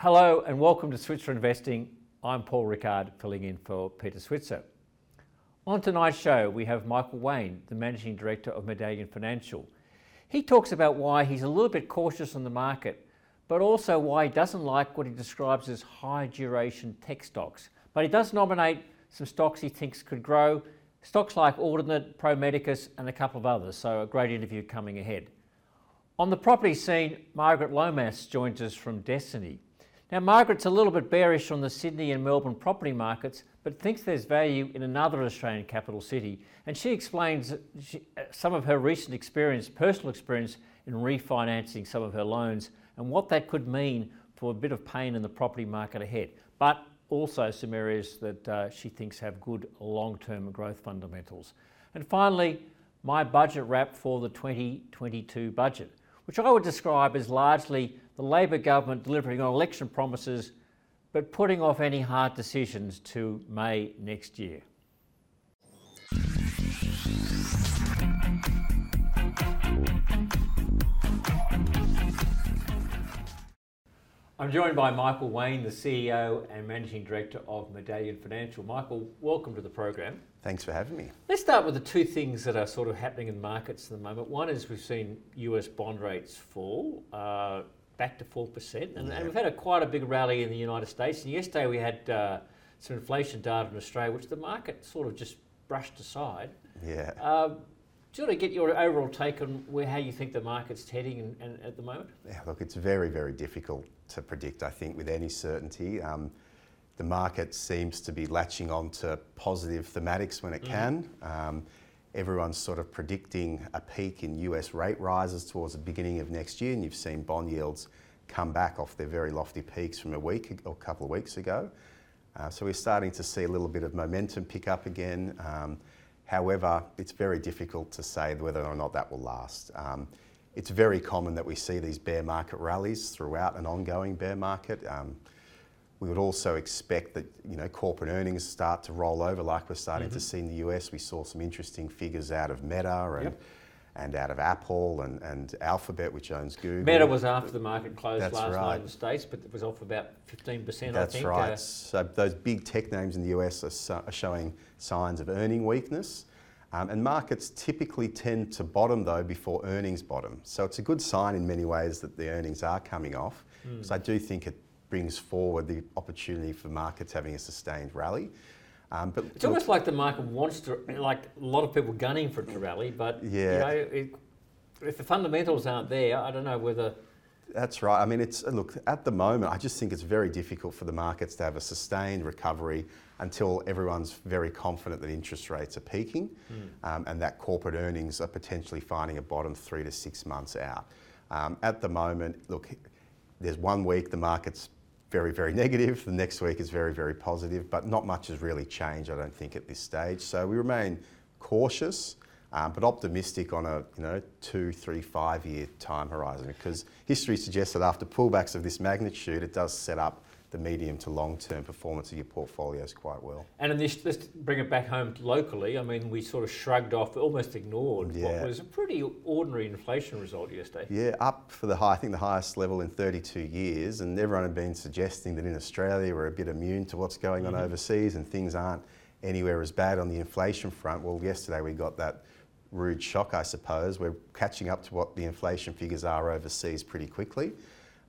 Hello and welcome to Switzer Investing. I'm Paul Rickard, filling in for Peter Switzer. On tonight's show, we have Michael Wayne, the Managing Director of Medallion Financial. He talks about why he's a little bit cautious on the market, but also why he doesn't like what he describes as high duration tech stocks. But he does nominate some stocks he thinks could grow, stocks like Audinate, Pro Medicus, and a couple of others. So, a great interview coming ahead. On the property scene, Margaret Lomas joins us from Destiny. Now, Margaret's a little bit bearish on the Sydney and Melbourne property markets, but thinks there's value in another Australian capital city. And she explains she, uh, some of her recent experience, personal experience, in refinancing some of her loans and what that could mean for a bit of pain in the property market ahead. But also some areas that uh, she thinks have good long term growth fundamentals. And finally, my budget wrap for the 2022 budget, which I would describe as largely the Labor government delivering on election promises but putting off any hard decisions to May next year. I'm joined by Michael Wayne, the CEO and Managing Director of Medallion Financial. Michael, welcome to the program. Thanks for having me. Let's start with the two things that are sort of happening in markets at the moment. One is we've seen US bond rates fall. Uh, back to 4%. And, yeah. and, we've had a, quite a big rally in the United States. And yesterday we had uh, some inflation data in Australia, which the market sort of just brushed aside. Yeah. Uh, do you want to get your overall take on where how you think the market's heading and, and at the moment? Yeah, look, it's very, very difficult to predict, I think, with any certainty. Um, the market seems to be latching on to positive thematics when it mm-hmm. can. Um, everyone's sort of predicting a peak in US rate rises towards the beginning of next year, and you've seen bond yields come back off their very lofty peaks from a week or a couple of weeks ago. Uh, so we're starting to see a little bit of momentum pick up again. Um, however, it's very difficult to say whether or not that will last. Um, it's very common that we see these bear market rallies throughout an ongoing bear market. Um, we would also expect that you know corporate earnings start to roll over, like we're starting mm-hmm. to see in the US. We saw some interesting figures out of Meta and. Yep. And out of Apple and, and Alphabet, which owns Google. Meta was after the market closed That's last right. night in the States, but it was off about 15%, That's I think. right. Uh, so those big tech names in the US are, are showing signs of earning weakness. Um, and markets typically tend to bottom though before earnings bottom. So it's a good sign in many ways that the earnings are coming off. Mm. So I do think it brings forward the opportunity for markets having a sustained rally. Um, but it's almost like the market wants to, like a lot of people gunning for it to rally, but yeah. you know, it, if the fundamentals aren't there, I don't know whether. That's right. I mean, it's look at the moment. I just think it's very difficult for the markets to have a sustained recovery until everyone's very confident that interest rates are peaking, mm. um, and that corporate earnings are potentially finding a bottom three to six months out. Um, at the moment, look, there's one week the market's very, very negative. The next week is very, very positive, but not much has really changed, I don't think, at this stage. So we remain cautious, um, but optimistic on a you know two, three, five year time horizon because history suggests that after pullbacks of this magnitude, it does set up the medium to long term performance of your portfolios quite well. And in this, let's bring it back home locally. I mean, we sort of shrugged off, almost ignored yeah. what was a pretty ordinary inflation result yesterday. Yeah, up for the high, I think the highest level in 32 years, and everyone had been suggesting that in Australia we're a bit immune to what's going on mm-hmm. overseas and things aren't anywhere as bad on the inflation front. Well, yesterday we got that rude shock, I suppose. We're catching up to what the inflation figures are overseas pretty quickly.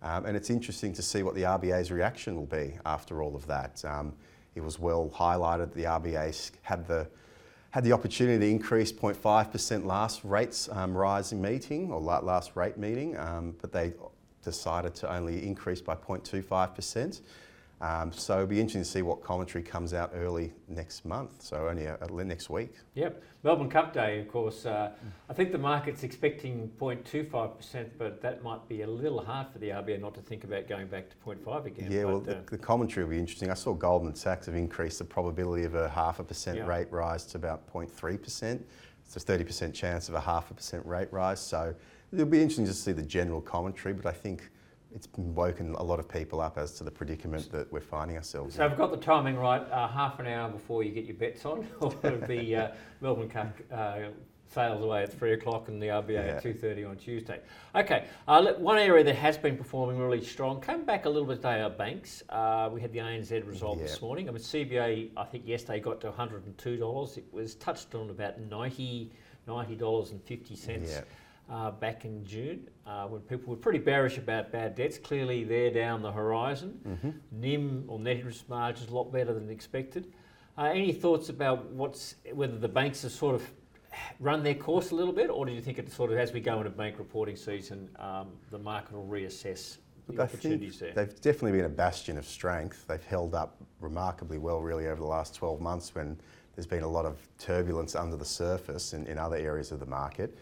Um, and it's interesting to see what the RBA's reaction will be after all of that. Um, it was well highlighted that the RBA had the had the opportunity to increase 0.5% last rates um, rising meeting or last rate meeting, um, but they decided to only increase by 0.25%. Um, so it'll be interesting to see what commentary comes out early next month, so only a, a next week. Yep. Melbourne Cup Day, of course. Uh, I think the market's expecting 0.25%, but that might be a little hard for the RBA not to think about going back to 0.5 again. Yeah, but, well, the, uh, the, commentary will be interesting. I saw Goldman Sachs have increased the probability of a half a percent yeah. rate rise to about 0.3%. It's a 30% chance of a half a percent rate rise. So it'll be interesting to see the general commentary, but I think it's woken a lot of people up as to the predicament that we're finding ourselves so in. So I've got the timing right, uh, half an hour before you get your bets on, the uh, Melbourne Cup uh, sails away at three o'clock and the RBA Yeah. at two thirty on Tuesday. Okay, uh, one area that has been performing really strong came back a little bit today. Are banks. Uh, we had the ANZ result this morning. I mean, CBA I think yesterday got to one hundred and two dollars. It was touched on about 90 dollars and fifty cents. Yeah. Uh, back in June, uh, when people were pretty bearish about bad debts, clearly they're down the horizon. Mm-hmm. NIM or net interest margin is a lot better than expected. Uh, any thoughts about what's whether the banks have sort of run their course a little bit, or do you think it sort of as we go into bank reporting season, um, the market will reassess the I opportunities there? they've definitely been a bastion of strength. They've held up remarkably well, really, over the last 12 months when there's been a lot of turbulence under the surface in, in other areas of the market.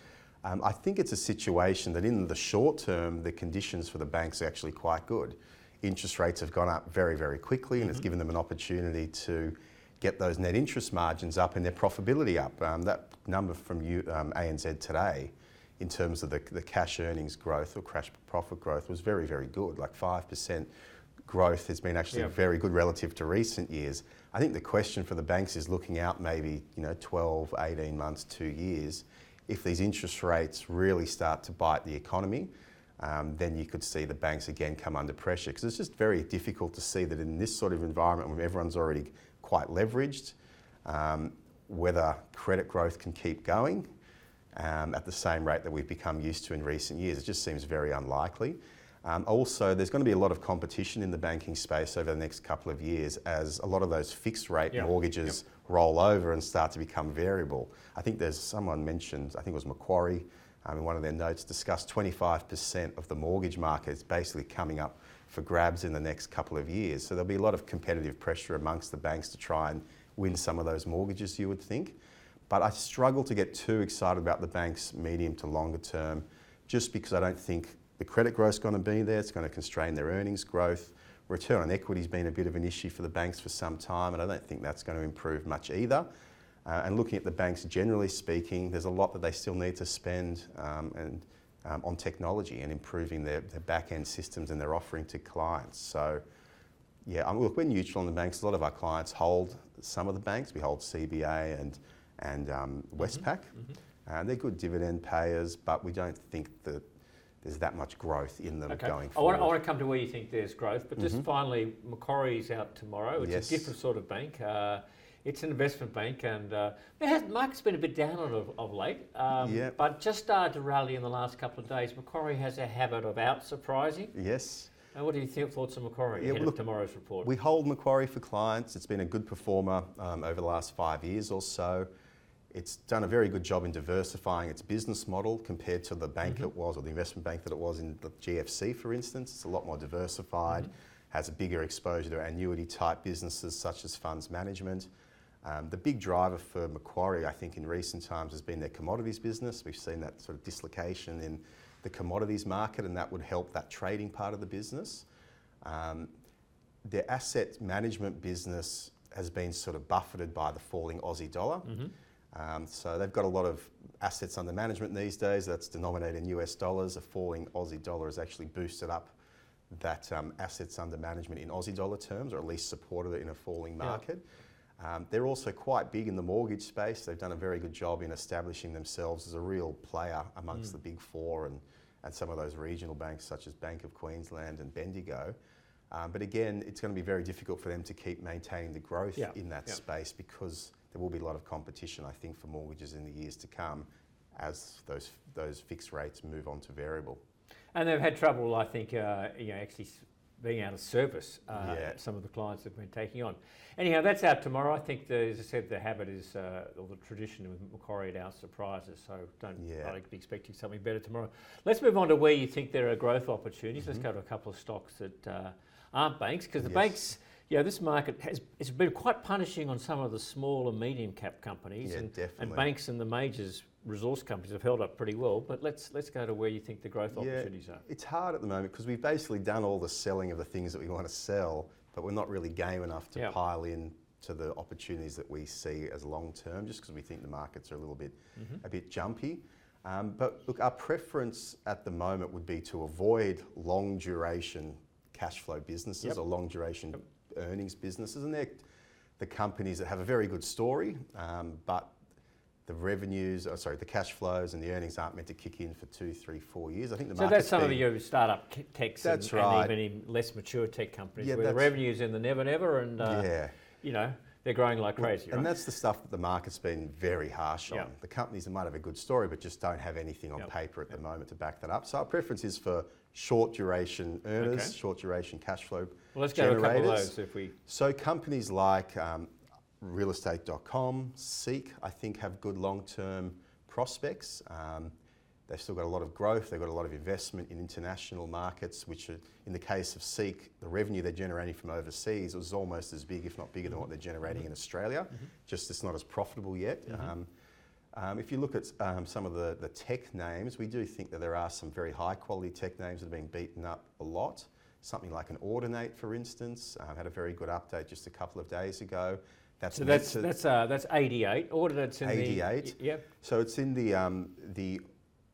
Um, I think it's a situation that in the short term, the conditions for the banks are actually quite good. Interest rates have gone up very, very quickly, and it's given them an opportunity to get those net interest margins up and their profitability up. Um, that number from you, um, ANZ today, in terms of the, the cash earnings growth or cash profit growth, was very, very good. Like 5% growth has been actually Yeah. very good relative to recent years. I think the question for the banks is looking out maybe, you know, 12, 18 months, two years. If these interest rates really start to bite the economy, um, then you could see the banks again come under pressure because it's just very difficult to see that in this sort of environment where everyone's already quite leveraged, um, whether credit growth can keep going um, at the same rate that we've become used to in recent years. It just seems very unlikely. Um, also, there's going to be a lot of competition in the banking space over the next couple of years as a lot of those fixed rate mortgages roll over and start to become variable. I think there's someone mentioned, I think it was Macquarie, um, in one of their notes, discussed 25% of the mortgage market is basically coming up for grabs in the next couple of years. So there'll be a lot of competitive pressure amongst the banks to try and win some of those mortgages, you would think. But I struggle to get too excited about the banks medium to longer term just because I don't think the credit growth's going to be there. It's going to constrain their earnings growth. Return on equity's been a bit of an issue for the banks for some time, and I don't think that's going to improve much either. Uh, and looking at the banks generally speaking, there's a lot that they still need to spend um, and, um, on technology and improving their, their back end systems and their offering to clients. So, yeah, um, look, we're neutral on the banks. A lot of our clients hold some of the banks. We hold CBA and, and um, Westpac. Uh, they're good dividend payers, but we don't think that there's that much growth in them Okay. going I forward. want, I want to come to where you think there's growth, but just finally, Macquarie's out tomorrow. It's Yes. a different sort of bank. Uh, it's an investment bank, and uh, has, market's been a bit down on of, of late, um, Yeah. but just started to rally in the last couple of days. Macquarie has a habit of out surprising. yes. Uh, what do you think thoughts on Macquarie Yeah, look, of tomorrow's report? We hold Macquarie for clients. It's been a good performer um, over the last five years or so. It's done a very good job in diversifying its business model compared to the bank it was or the investment bank that it was in the GFC, for instance. It's a lot more diversified, has a bigger exposure to annuity type businesses such as funds management. Um, the big driver for Macquarie, I think, in recent times has been their commodities business. We've seen that sort of dislocation in the commodities market, and that would help that trading part of the business. Um, their asset management business has been sort of buffeted by the falling Aussie dollar. Um, so they've got a lot of assets under management these days that's denominated in US dollars. A falling Aussie dollar has actually boosted up that um, assets under management in Aussie dollar terms, or at least supported it in a falling Yeah. market. Um, they're also quite big in the mortgage space. They've done a very good job in establishing themselves as a real player amongst the big four and, and some of those regional banks such as Bank of Queensland and Bendigo. Um, but again, it's going to be very difficult for them to keep maintaining the growth Yeah, in that yeah. space because there will be a lot of competition, I think, for mortgages in the years to come as those, those fixed rates move on to variable. And they've had trouble, I think, uh, you know, actually being able to service uh, Yeah. some of the clients they've been taking on. Anyhow, that's out tomorrow. I think, the, as I said, the habit is, uh, or the tradition with Macquarie to our surprises. So don't Yeah. I'd be expecting something better tomorrow. Let's move on to where you think there are growth opportunities. Let's Mm-hmm. go to a couple of stocks that uh, aren't banks, because the Yes. banks. Yeah, this market has it's been quite punishing on some of the small and medium cap companies, Yeah, and, and banks and the majors resource companies have held up pretty well. But let's let's go to where you think the growth Yeah. opportunities are. It's hard at the moment because we've basically done all the selling of the things that we want to sell, but we're not really game enough to Yeah. pile in to the opportunities that we see as long term, just because we think the markets are a little bit a bit jumpy. Um, but look, our preference at the moment would be to avoid long duration cash flow businesses Yep. or long duration earnings businesses, and they're the companies that have a very good story, um, but the revenues, oh, sorry, the cash flows and the earnings aren't meant to kick in for two, three, four years. I think the So that's some of your startup techs That's and, right. and even in less mature tech companies Yeah, where the revenue's in the never never and uh, yeah. you know they're growing like crazy, right? And that's the stuff that the market's been very harsh on. Yeah. The companies that might have a good story but just don't have anything on Yep. paper at the moment to back that up. So our preference is for short duration earners, Okay. short duration cash flow well, let's go to a couple of generators. those if we. So companies like um, realestate.com, Seek, I think have good long-term prospects. Um, they've still got a lot of growth. They've got a lot of investment in international markets, which are, in the case of Seek, the revenue they're generating from overseas was almost as big, if not bigger, than what they're generating in Australia. Just it's not as profitable yet. Um, um, if you look at um, some of the, the tech names, we do think that there are some very high quality tech names that are being beaten up a lot. Something like an Audinate, for instance, um, had a very good update just a couple of days ago. That's So that's that's uh, that's 88. Audinate in 88. the. y- Yep. so it's in the um, the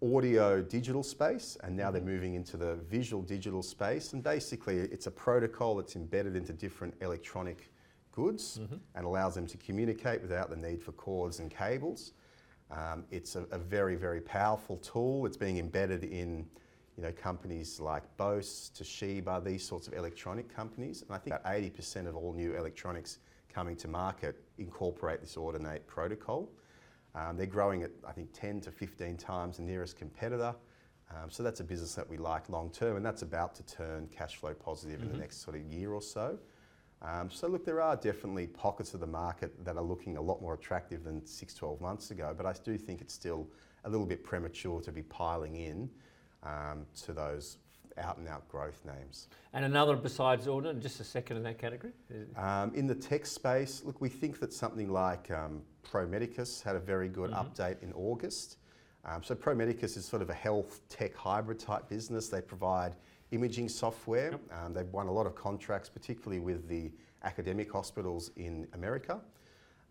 audio digital space, and now they're moving into the visual digital space. And basically, it's a protocol that's embedded into different electronic goods and allows them to communicate without the need for cords and cables. Um, it's a, a very very powerful tool. It's being embedded in you know companies like Bose, Toshiba, these sorts of electronic companies. And I think about 80% of all new electronics coming to market incorporate this Audinate protocol. Um, they're growing at, I think, 10 to 15 times the nearest competitor. Um, so that's a business that we like long term, and that's about to turn cash flow positive in the next sort of year or so. Um, so look, there are definitely pockets of the market that are looking a lot more attractive than six, 12 months ago, but I do think it's still a little bit premature to be piling in um, to those out and out growth names. And another besides Audit, just a second in that category. Um, in the tech space, look, we think that something like um, Pro Medicus had a very good update in August. Um, so Pro Medicus is sort of a health tech hybrid type business. They provide imaging software. Um, they've won a lot of contracts, particularly with the academic hospitals in America.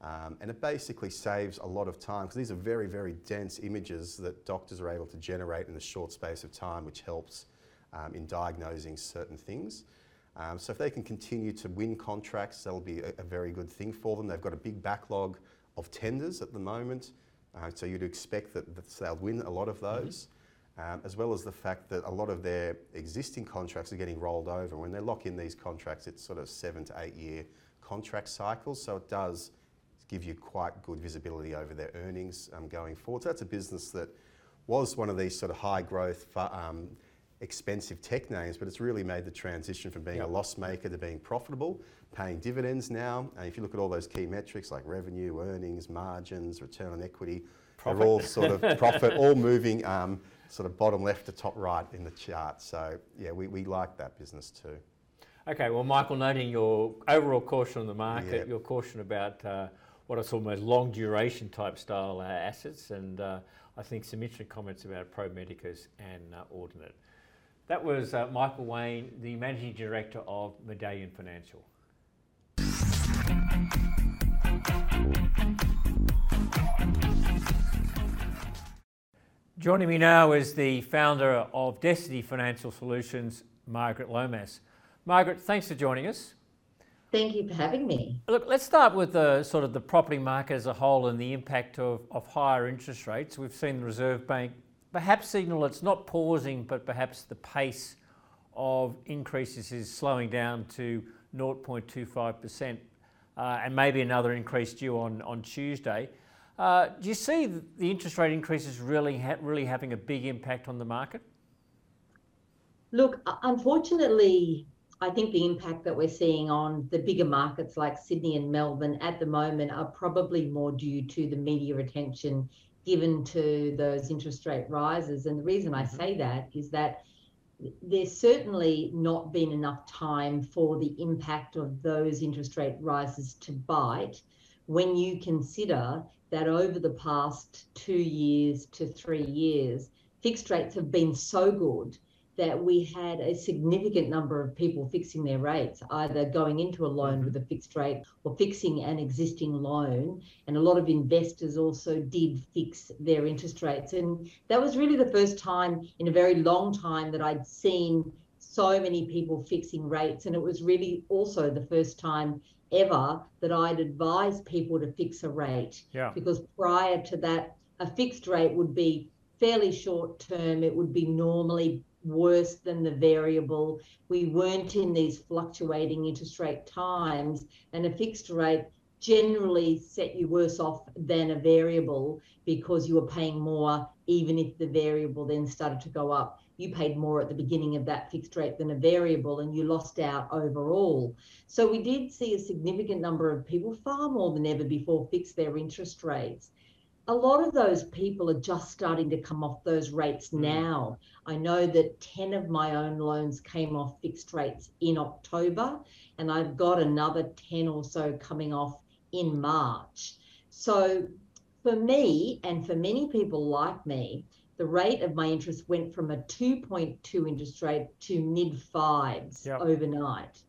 Um, and it basically saves a lot of time because these are very, very dense images that doctors are able to generate in a short space of time, which helps um, in diagnosing certain things. Um, so if they can continue to win contracts, that'll be a, a very good thing for them. They've got a big backlog of tenders at the moment, uh, so you'd expect that, that they'll win a lot of those, um, as well as the fact that a lot of their existing contracts are getting rolled over. When they lock in these contracts, it's sort of seven to eight year contract cycles, so it does give you quite good visibility over their earnings um, going forward. So that's a business that was one of these sort of high growth, um, expensive tech names, but it's really made the transition from being Yep. a loss maker to being profitable, paying dividends now. And if you look at all those key metrics like revenue, earnings, margins, return on equity, Profit. they're all sort of profit, all moving um, sort of bottom left to top right in the chart. So yeah, we, we like that business too. Okay, well, Michael, noting your overall caution on the market, Yeah. your caution about uh, what are almost long duration type style uh, assets, and uh, I think some interesting comments about Pro Medicus and uh, Audinate. That was uh, Michael Wayne, the Managing Director of Medallion Financial. Joining me now is the founder of Destiny Financial Solutions, Margaret Lomas. Margaret, thanks for joining us. Thank you for having me. Look, let's start with the sort of the property market as a whole and the impact of, of higher interest rates. We've seen the Reserve Bank perhaps signal it's not pausing, but perhaps the pace of increases is slowing down to 0.25%, uh, and maybe another increase due on, on Tuesday. Uh, do you see the interest rate increases really ha- really having a big impact on the market? Look, unfortunately, I think the impact that we're seeing on the bigger markets like Sydney and Melbourne at the moment are probably more due to the media attention given to those interest rate rises. And the reason I mm-hmm. say that is that there's certainly not been enough time for the impact of those interest rate rises to bite when you consider that over the past two years to three years, fixed rates have been so good that we had a significant number of people fixing their rates, either going into a loan mm-hmm. with a fixed rate or fixing an existing loan. And a lot of investors also did fix their interest rates. And that was really the first time in a very long time that I'd seen so many people fixing rates. And it was really also the first time ever that I'd advise people to fix a rate. Yeah. Because prior to that, a fixed rate would be fairly short term. It would be normally worse than the variable. We weren't in these fluctuating interest rate times, and a fixed rate generally set you worse off than a variable because you were paying more even if the variable then started to go up. You paid more at the beginning of that fixed rate than a variable and you lost out overall. So we did see a significant number of people far more than ever before fix their interest rates a lot of those people are just starting to come off those rates mm. now. I know that 10 of my own loans came off fixed rates in October, and I've got another 10 or so coming off in March. So for me, and for many people like me, the rate of my interest went from a 2.2 interest rate to mid fives yep. overnight.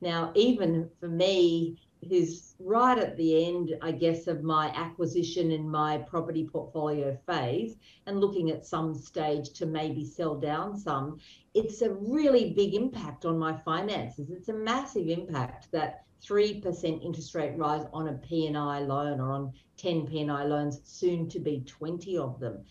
Now, even for me, who's right at the end, I guess, of my acquisition in my property portfolio phase and looking at some stage to maybe sell down some, it's a really big impact on my finances. It's a massive impact that 3% interest rate rise on a P&I loan or on 10 P&I loans, soon to be 20 of them.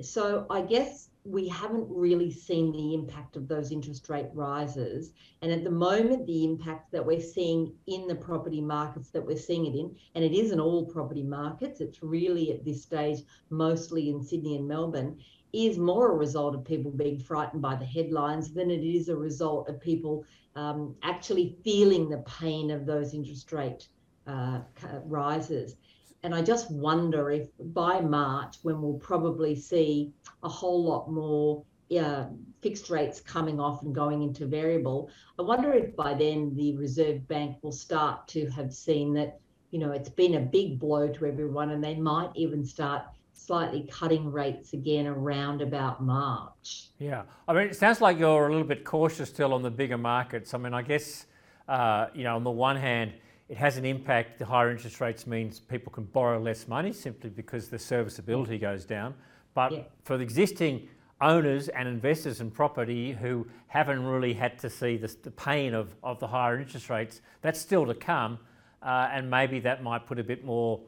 So I guess we haven't really seen the impact of those interest rate rises. And at the moment, the impact that we're seeing in the property markets that we're seeing it in, and it isn't all property markets, it's really at this stage mostly in Sydney and Melbourne, is more a result of people being frightened by the headlines than it is a result of people um, actually feeling the pain of those interest rate uh, rises. And I just wonder if by March, when we'll probably see a whole lot more uh, fixed rates coming off and going into variable, I wonder if by then the Reserve Bank will start to have seen that, you know, it's been a big blow to everyone and they might even start slightly cutting rates again around about March. Yeah, I mean, it sounds like you're a little bit cautious still on the bigger markets. I mean, I guess, uh, you know, on the one hand, it has an impact. The higher interest rates means people can borrow less money simply because the serviceability goes down. But yeah. for the existing owners and investors in property who haven't really had to see the, the pain of, of the higher interest rates, that's still to come. Uh, and maybe that might put a bit more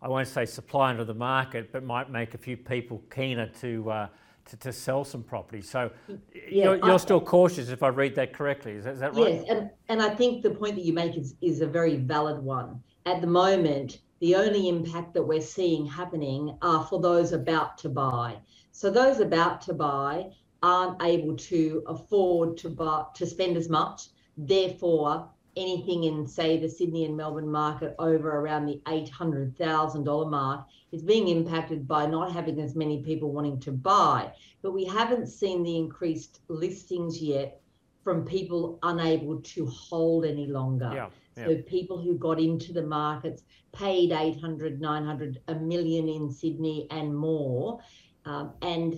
I won't say supply into the market, but might make a few people keener to uh, to, to, sell some property. So yeah, you're, you're I, still cautious, if I read that correctly. Is that, is that right? Yes, and and I think the point that you make is is a very valid one. At the moment, the only impact that we're seeing happening are for those about to buy. So those about to buy aren't able to afford to buy to spend as much. Therefore, anything in, say, the Sydney and Melbourne market over around the $800,000 mark is being impacted by not having as many people wanting to buy. But we haven't seen the increased listings yet from people unable to hold any longer. Yeah, yeah. So people who got into the markets paid 800, 900, a million in Sydney and more, um, and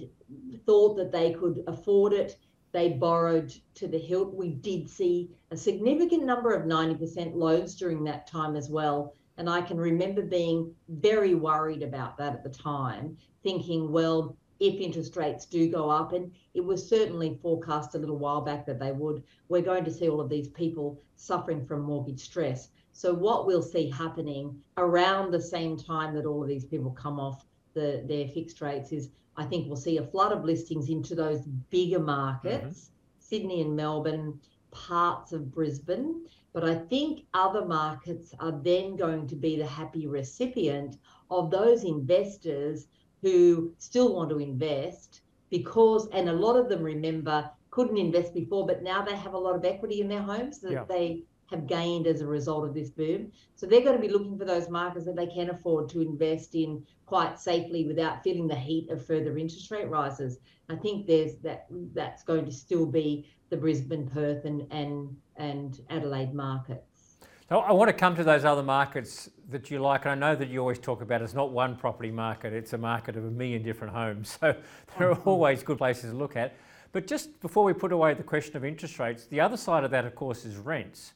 thought that they could afford it they borrowed to the hilt. We did see a significant number of 90% loans during that time as well. And I can remember being very worried about that at the time, thinking, well, if interest rates do go up, and it was certainly forecast a little while back that they would, we're going to see all of these people suffering from mortgage stress. So, what we'll see happening around the same time that all of these people come off the, their fixed rates is I think we'll see a flood of listings into those bigger markets, mm-hmm. Sydney and Melbourne, parts of Brisbane. But I think other markets are then going to be the happy recipient of those investors who still want to invest because, and a lot of them remember, couldn't invest before, but now they have a lot of equity in their homes that yeah. they have gained as a result of this boom. So they're going to be looking for those markets that they can afford to invest in quite safely without feeling the heat of further interest rate rises. I think there's that that's going to still be the Brisbane, Perth, and and and Adelaide markets. So I want to come to those other markets that you like. And I know that you always talk about it's not one property market; it's a market of a million different homes. So there are mm-hmm. always good places to look at. But just before we put away the question of interest rates, the other side of that, of course, is rents.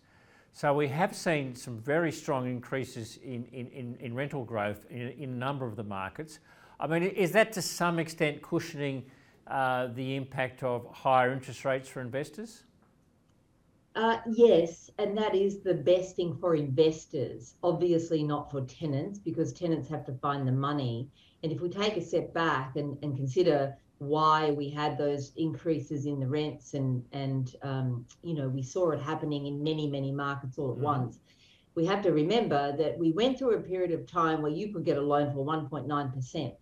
So we have seen some very strong increases in, in, in, rental growth in, in, a number of the markets. I mean, is that to some extent cushioning uh, the impact of higher interest rates for investors? Uh, yes, and that is the best thing for investors. Obviously, not for tenants because tenants have to find the money. And if we take a step back and, and consider why we had those increases in the rents and and um, you know we saw it happening in many many markets all at mm. once we have to remember that we went through a period of time where you could get a loan for 1.9%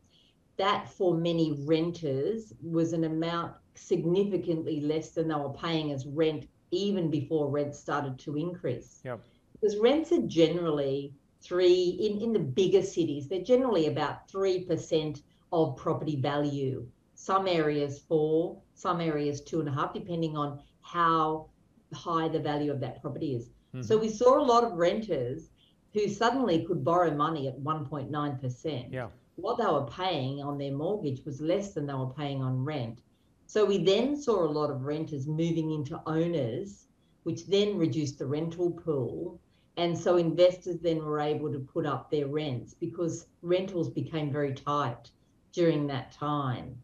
that for many renters was an amount significantly less than they were paying as rent even before rents started to increase yep. because rents are generally three in, in the bigger cities they're generally about 3% of property value some areas four, some areas two and a half, depending on how high the value of that property is. Mm-hmm. So we saw a lot of renters who suddenly could borrow money at 1.9%. Yeah. What they were paying on their mortgage was less than they were paying on rent. So we then saw a lot of renters moving into owners, which then reduced the rental pool. And so investors then were able to put up their rents because rentals became very tight during that time.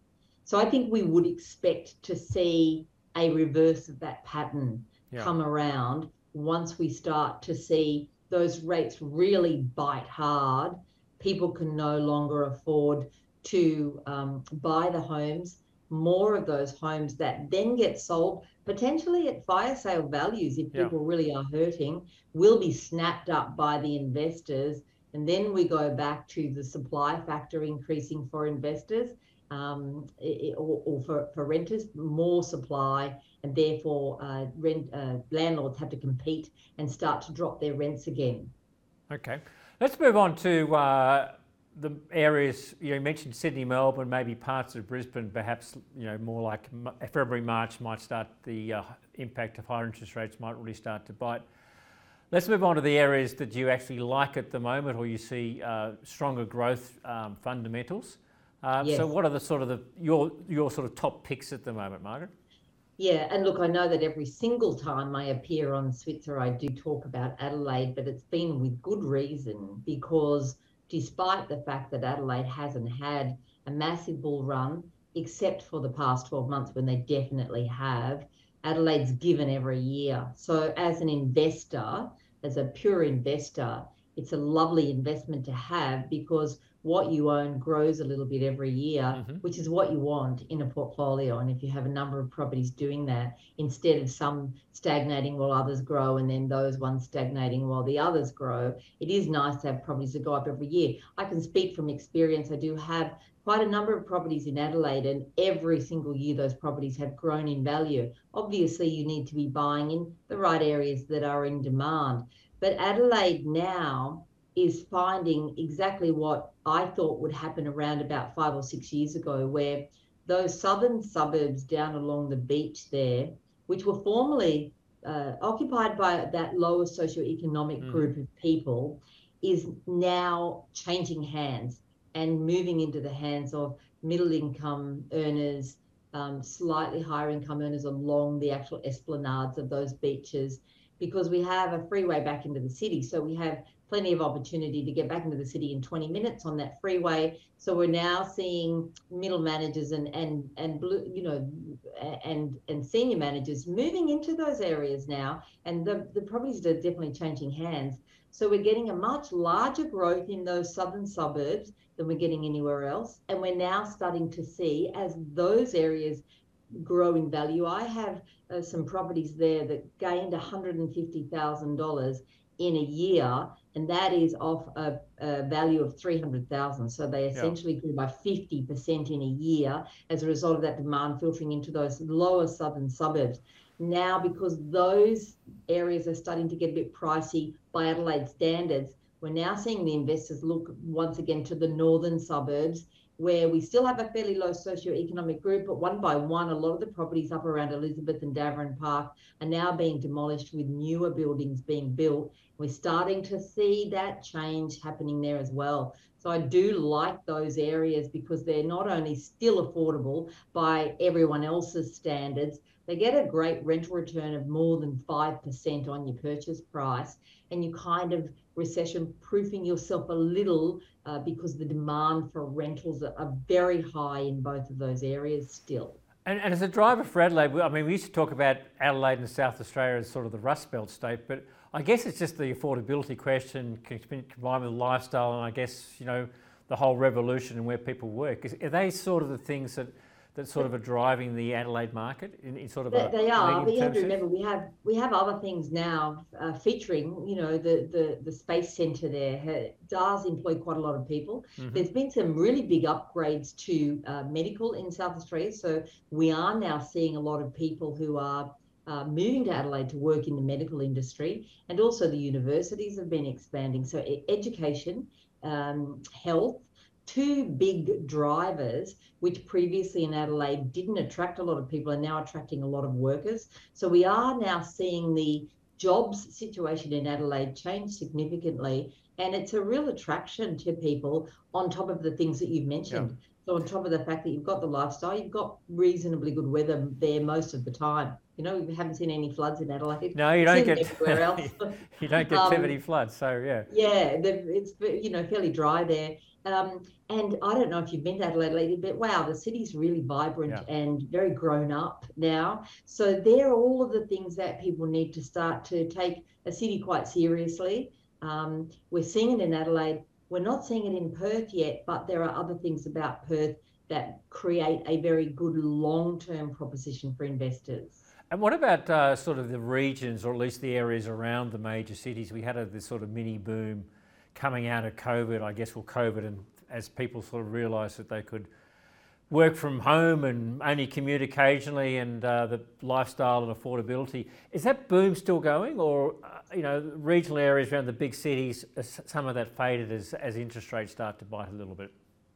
So I think we would expect to see a reverse of that pattern yeah. come around once we start to see those rates really bite hard. People can no longer afford to um, buy the homes. More of those homes that then get sold, potentially at fire sale values, if yeah. people really are hurting, will be snapped up by the investors. And then we go back to the supply factor increasing for investors um, or, or, for, for renters, more supply, and therefore uh, rent uh, landlords have to compete and start to drop their rents again. Okay, let's move on to uh, the areas you mentioned Sydney, Melbourne, maybe parts of Brisbane, perhaps you know more like February, March might start the uh, impact of higher interest rates might really start to bite. Let's move on to the areas that you actually like at the moment, or you see uh, stronger growth um, fundamentals. Um, yes. So, what are the sort of the your your sort of top picks at the moment, Margaret? Yeah, and look, I know that every single time I appear on Switzer, I do talk about Adelaide, but it's been with good reason because despite the fact that Adelaide hasn't had a massive bull run, except for the past 12 months when they definitely have, Adelaide's given every year. So, as an investor, as a pure investor, it's a lovely investment to have because what you own grows a little bit every year, mm-hmm. which is what you want in a portfolio. And if you have a number of properties doing that, instead of some stagnating while others grow and then those ones stagnating while the others grow, it is nice to have properties that go up every year. I can speak from experience. I do have quite a number of properties in Adelaide, and every single year those properties have grown in value. Obviously, you need to be buying in the right areas that are in demand. But Adelaide now is finding exactly what I thought would happen around about five or six years ago, where those southern suburbs down along the beach there, which were formerly uh, occupied by that lower socioeconomic mm. group of people, is now changing hands and moving into the hands of middle income earners, um, slightly higher income earners along the actual esplanades of those beaches, because we have a freeway back into the city. So we have plenty of opportunity to get back into the city in 20 minutes on that freeway. So we're now seeing middle managers and and and blue, you know, and and senior managers moving into those areas now, and the the properties are definitely changing hands. So we're getting a much larger growth in those southern suburbs than we're getting anywhere else, and we're now starting to see as those areas grow in value. I have uh, some properties there that gained $150,000 in a year and that is off a, a value of 300,000. So they essentially yeah. grew by 50% in a year as a result of that demand filtering into those lower southern suburbs. Now, because those areas are starting to get a bit pricey by Adelaide standards, we're now seeing the investors look once again to the northern suburbs where we still have a fairly low socioeconomic group, but one by one, a lot of the properties up around Elizabeth and Davoren Park are now being demolished with newer buildings being built. We're starting to see that change happening there as well. So I do like those areas because they're not only still affordable by everyone else's standards, they get a great rental return of more than 5% on your purchase price. And you kind of recession proofing yourself a little uh, because the demand for rentals are, very high in both of those areas still. And, and, as a driver for Adelaide, I mean, we used to talk about Adelaide and South Australia as sort of the Rust Belt state, but I guess it's just the affordability question combined with lifestyle, and I guess you know the whole revolution and where people work. Is, are they sort of the things that that sort of are driving the Adelaide market in, in sort of they, a they are. But you have to remember we have we have other things now uh, featuring. You know the the the space centre there does employ quite a lot of people. Mm-hmm. There's been some really big upgrades to uh, medical in South Australia, so we are now seeing a lot of people who are. Uh, moving to Adelaide to work in the medical industry, and also the universities have been expanding. So, education, um, health, two big drivers, which previously in Adelaide didn't attract a lot of people, are now attracting a lot of workers. So we are now seeing the jobs situation in Adelaide change significantly. And it's a real attraction to people on top of the things that you've mentioned. Yeah. So on top of the fact that you've got the lifestyle, you've got reasonably good weather there most of the time. You know, we haven't seen any floods in Adelaide. No, you don't get everywhere else. you don't get um, floods. So yeah. Yeah, it's you know fairly dry there. Um, and I don't know if you've been to Adelaide lately, but wow, the city's really vibrant yeah. and very grown up now. So they're all of the things that people need to start to take a city quite seriously. Um, we're seeing it in Adelaide. We're not seeing it in Perth yet, but there are other things about Perth that create a very good long-term proposition for investors. And what about uh, sort of the regions, or at least the areas around the major cities? We had a, this sort of mini boom coming out of COVID, I guess, well, COVID, and as people sort of realised that they could work from home and only commute occasionally, and uh, the lifestyle and affordability, is that boom still going, or uh, you know, regional areas around the big cities, some of that faded as as interest rates start to bite a little bit?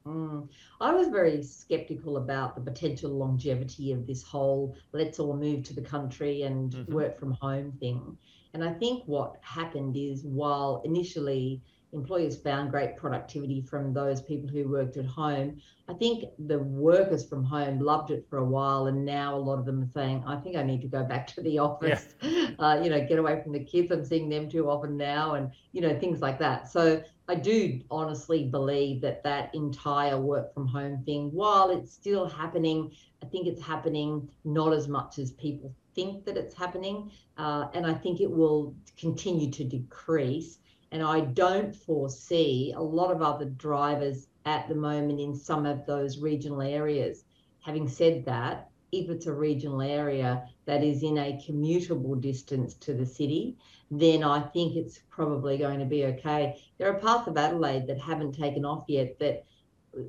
Mm. I was very skeptical about the potential longevity of this whole let's all move to the country and mm-hmm. work from home thing. And I think what happened is while initially employers found great productivity from those people who worked at home. I think the workers from home loved it for a while, and now a lot of them are saying, "I think I need to go back to the office." Yeah. Uh, you know, get away from the kids. I'm seeing them too often now, and you know things like that. So I do honestly believe that that entire work from home thing, while it's still happening, I think it's happening not as much as people think that it's happening, uh, and I think it will continue to decrease and I don't foresee a lot of other drivers at the moment in some of those regional areas. Having said that, if it's a regional area that is in a commutable distance to the city, then I think it's probably going to be okay. There are parts of Adelaide that haven't taken off yet that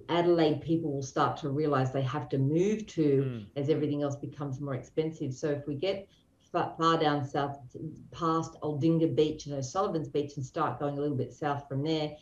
Adelaide people will start to realize they have to move to mm. as everything else becomes more expensive. So if we get far down south past Aldinga Beach and O'Sullivan's Beach and start going a little bit south from there.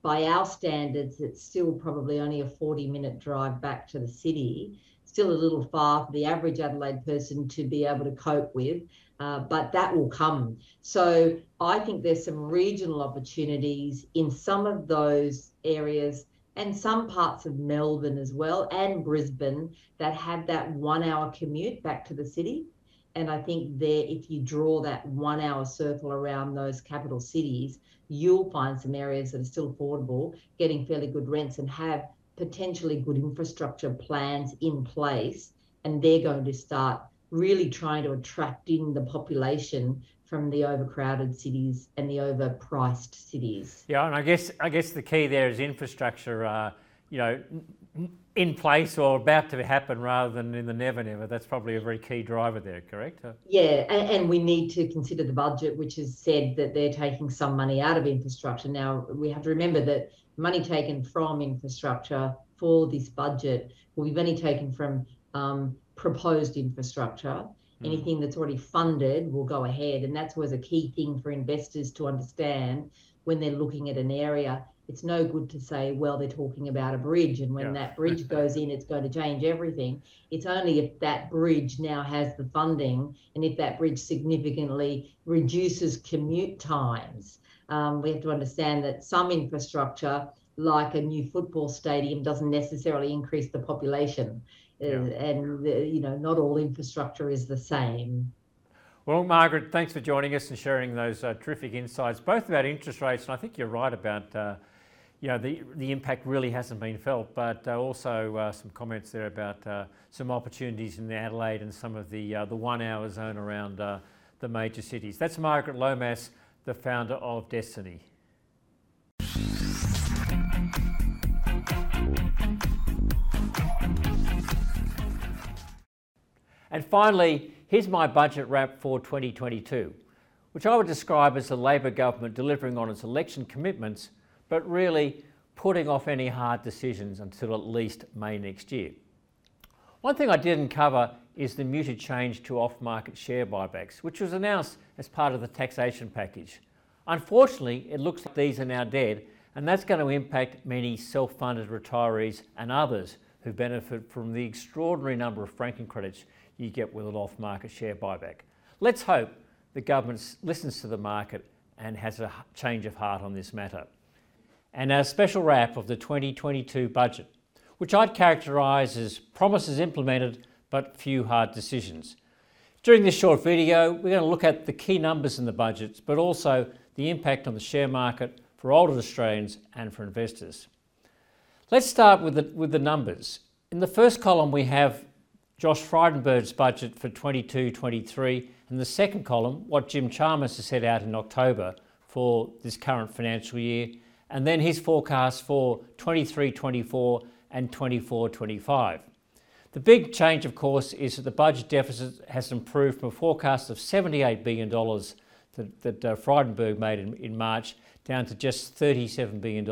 By our standards, it's still probably only a 40 minute drive back to the city. Still a little far for the average Adelaide person to be able to cope with, uh, but that will come. So I think there's some regional opportunities in some of those areas and some parts of Melbourne as well and Brisbane that have that one hour commute back to the city and I think there, if you draw that one hour circle around those capital cities, you'll find some areas that are still affordable, getting fairly good rents, and have potentially good infrastructure plans in place. And they're going to start really trying to attract in the population from the overcrowded cities and the overpriced cities. Yeah, and I guess I guess the key there is infrastructure. Uh, you know, in place or about to happen rather than in the never never. That's probably a very key driver there, correct? Yeah, and, and, we need to consider the budget, which has said that they're taking some money out of infrastructure. Now, we have to remember that money taken from infrastructure for this budget will be money taken from um, proposed infrastructure. Hmm. Anything that's already funded will go ahead. And that's always a key thing for investors to understand when they're looking at an area it's no good to say, well, they're talking about a bridge, and when yeah. that bridge goes in, it's going to change everything. It's only if that bridge now has the funding and if that bridge significantly reduces commute times. Um, we have to understand that some infrastructure, like a new football stadium, doesn't necessarily increase the population, uh, yeah. uh, and you know, not all infrastructure is the same. Well, Margaret, thanks for joining us and sharing those uh, terrific insights, both about interest rates, and I think you're right about uh, you know, the, the impact really hasn't been felt, but uh, also uh, some comments there about uh, some opportunities in Adelaide and some of the, uh, the one hour zone around the major cities. That's Margaret Lomas, the founder of Destiny. And finally, here's my budget wrap for 2022, which I would describe as the Labor government delivering on its election commitments, but really putting off any hard decisions until at least May next year. One thing I didn't cover is the muted change to off market share buybacks, which was announced as part of the taxation package. Unfortunately, it looks like these are now dead, and that's going to impact many self funded retirees and others who benefit from the extraordinary number of franking credits you get with an off market share buyback. Let's hope the government listens to the market and has a change of heart on this matter. And our special wrap of the 2022 budget, which I'd characterise as promises implemented but few hard decisions. During this short video, we're going to look at the key numbers in the budgets, but also the impact on the share market for older Australians and for investors. Let's start with the, with the numbers. In the first column, we have Josh Frydenberg's budget for 22 23, and the second column, what Jim Chalmers has set out in October for this current financial year, and then his forecast for 23 24 and 24 25. The big change, of course, is that the budget deficit has improved from a forecast of $78 billion that, that uh, Frydenberg made in, in March down to just $37 billion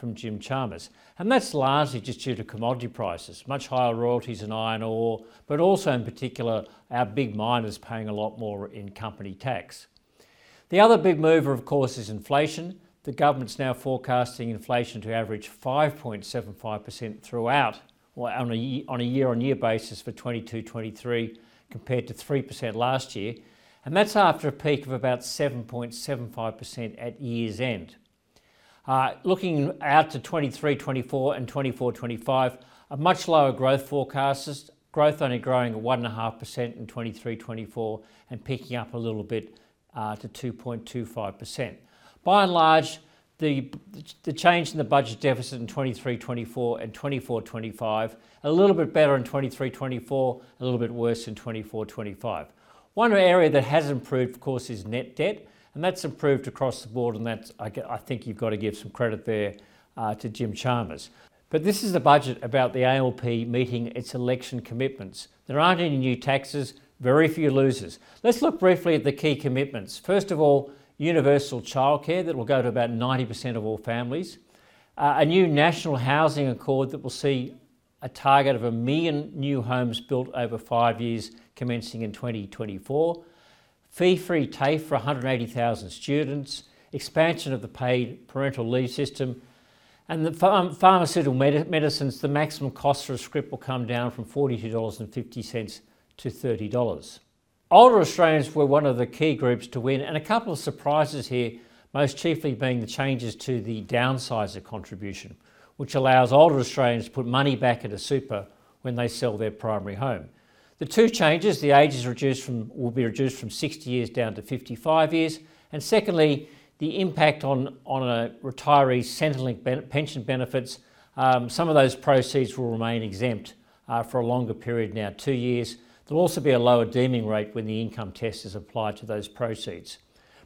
from Jim Chalmers. And that's largely just due to commodity prices, much higher royalties in iron ore, but also in particular our big miners paying a lot more in company tax. The other big mover, of course, is inflation. The government's now forecasting inflation to average 5.75% throughout, or on a, on a year-on-year basis for 22-23 compared to 3% last year. And that's after a peak of about 7.75% at year's end. Uh, looking out to 23, 24 and 24, 25, a much lower growth forecast, growth only growing at 1.5% in 23, 24 and picking up a little bit uh, to 2.25%. By and large, the, the change in the budget deficit in 23 24 and 24 25, a little bit better in 23 24, a little bit worse in 24 25. One area that has improved, of course, is net debt and that's improved across the board. And that's I, I think you've got to give some credit there uh, to Jim Chalmers. But this is a budget about the ALP meeting its election commitments. There aren't any new taxes, very few losers. Let's look briefly at the key commitments. First of all, universal childcare that will go to about 90% of all families. Uh, a new national housing accord that will see a target of a million new homes built over five years commencing in 2024 fee-free TAFE for 180,000 students, expansion of the paid parental leave system, and the ph- pharmaceutical med- medicines, the maximum cost for a script will come down from $42.50 to $30. Older Australians were one of the key groups to win, and a couple of surprises here, most chiefly being the changes to the downsizer contribution, which allows older Australians to put money back into super when they sell their primary home. The two changes, the age is reduced from, will be reduced from 60 years down to 55 years. And secondly, the impact on, on a retiree's Centrelink ben- pension benefits, um, some of those proceeds will remain exempt uh, for a longer period now, two years. There'll also be a lower deeming rate when the income test is applied to those proceeds.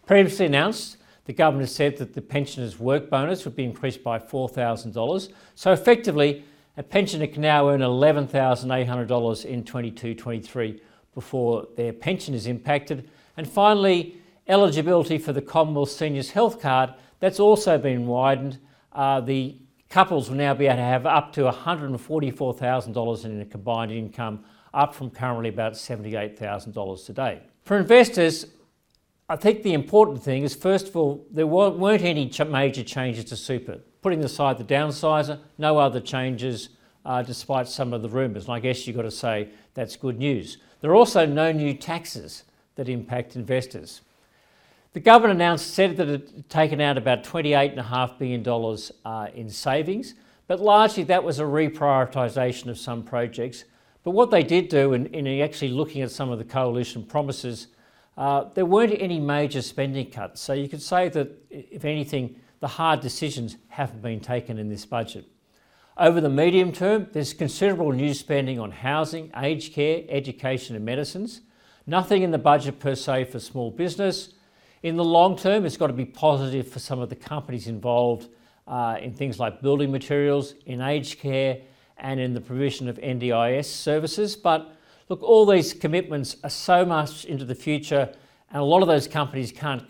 Previously announced, the government said that the pensioners' work bonus would be increased by $4,000. So effectively, a pensioner can now earn $11,800 in 22 23 before their pension is impacted. And finally, eligibility for the Commonwealth Seniors Health Card, that's also been widened. Uh, the couples will now be able to have up to $144,000 in a combined income, up from currently about $78,000 today. For investors, I think the important thing is first of all, there weren't any major changes to super putting aside the downsizer, no other changes uh, despite some of the rumours. And I guess you've got to say that's good news. There are also no new taxes that impact investors. The government announced said that it had taken out about $28.5 billion uh, in savings, but largely that was a reprioritisation of some projects. But what they did do in, in actually looking at some of the coalition promises, uh, there weren't any major spending cuts. So you could say that, if anything, the hard decisions haven't been taken in this budget. Over the medium term, there's considerable new spending on housing, aged care, education, and medicines. Nothing in the budget per se for small business. In the long term, it's got to be positive for some of the companies involved uh, in things like building materials, in aged care, and in the provision of NDIS services. But look, all these commitments are so much into the future, and a lot of those companies can't,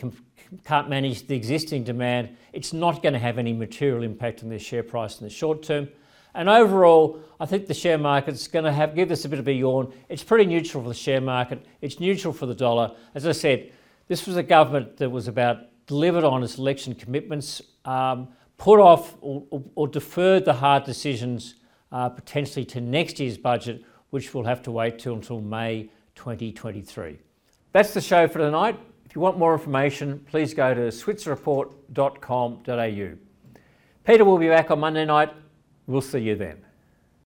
can't manage the existing demand. It's not going to have any material impact on their share price in the short term. And overall, I think the share market's going to have give this a bit of a yawn. It's pretty neutral for the share market. It's neutral for the dollar. As I said, this was a government that was about delivered on its election commitments, um, put off or, or, or, deferred the hard decisions uh, potentially to next year's budget, which we'll have to wait till until May 2023. That's the show for tonight. If you want more information, please go to switzerreport.com.au. Peter will be back on Monday night. We'll see you then.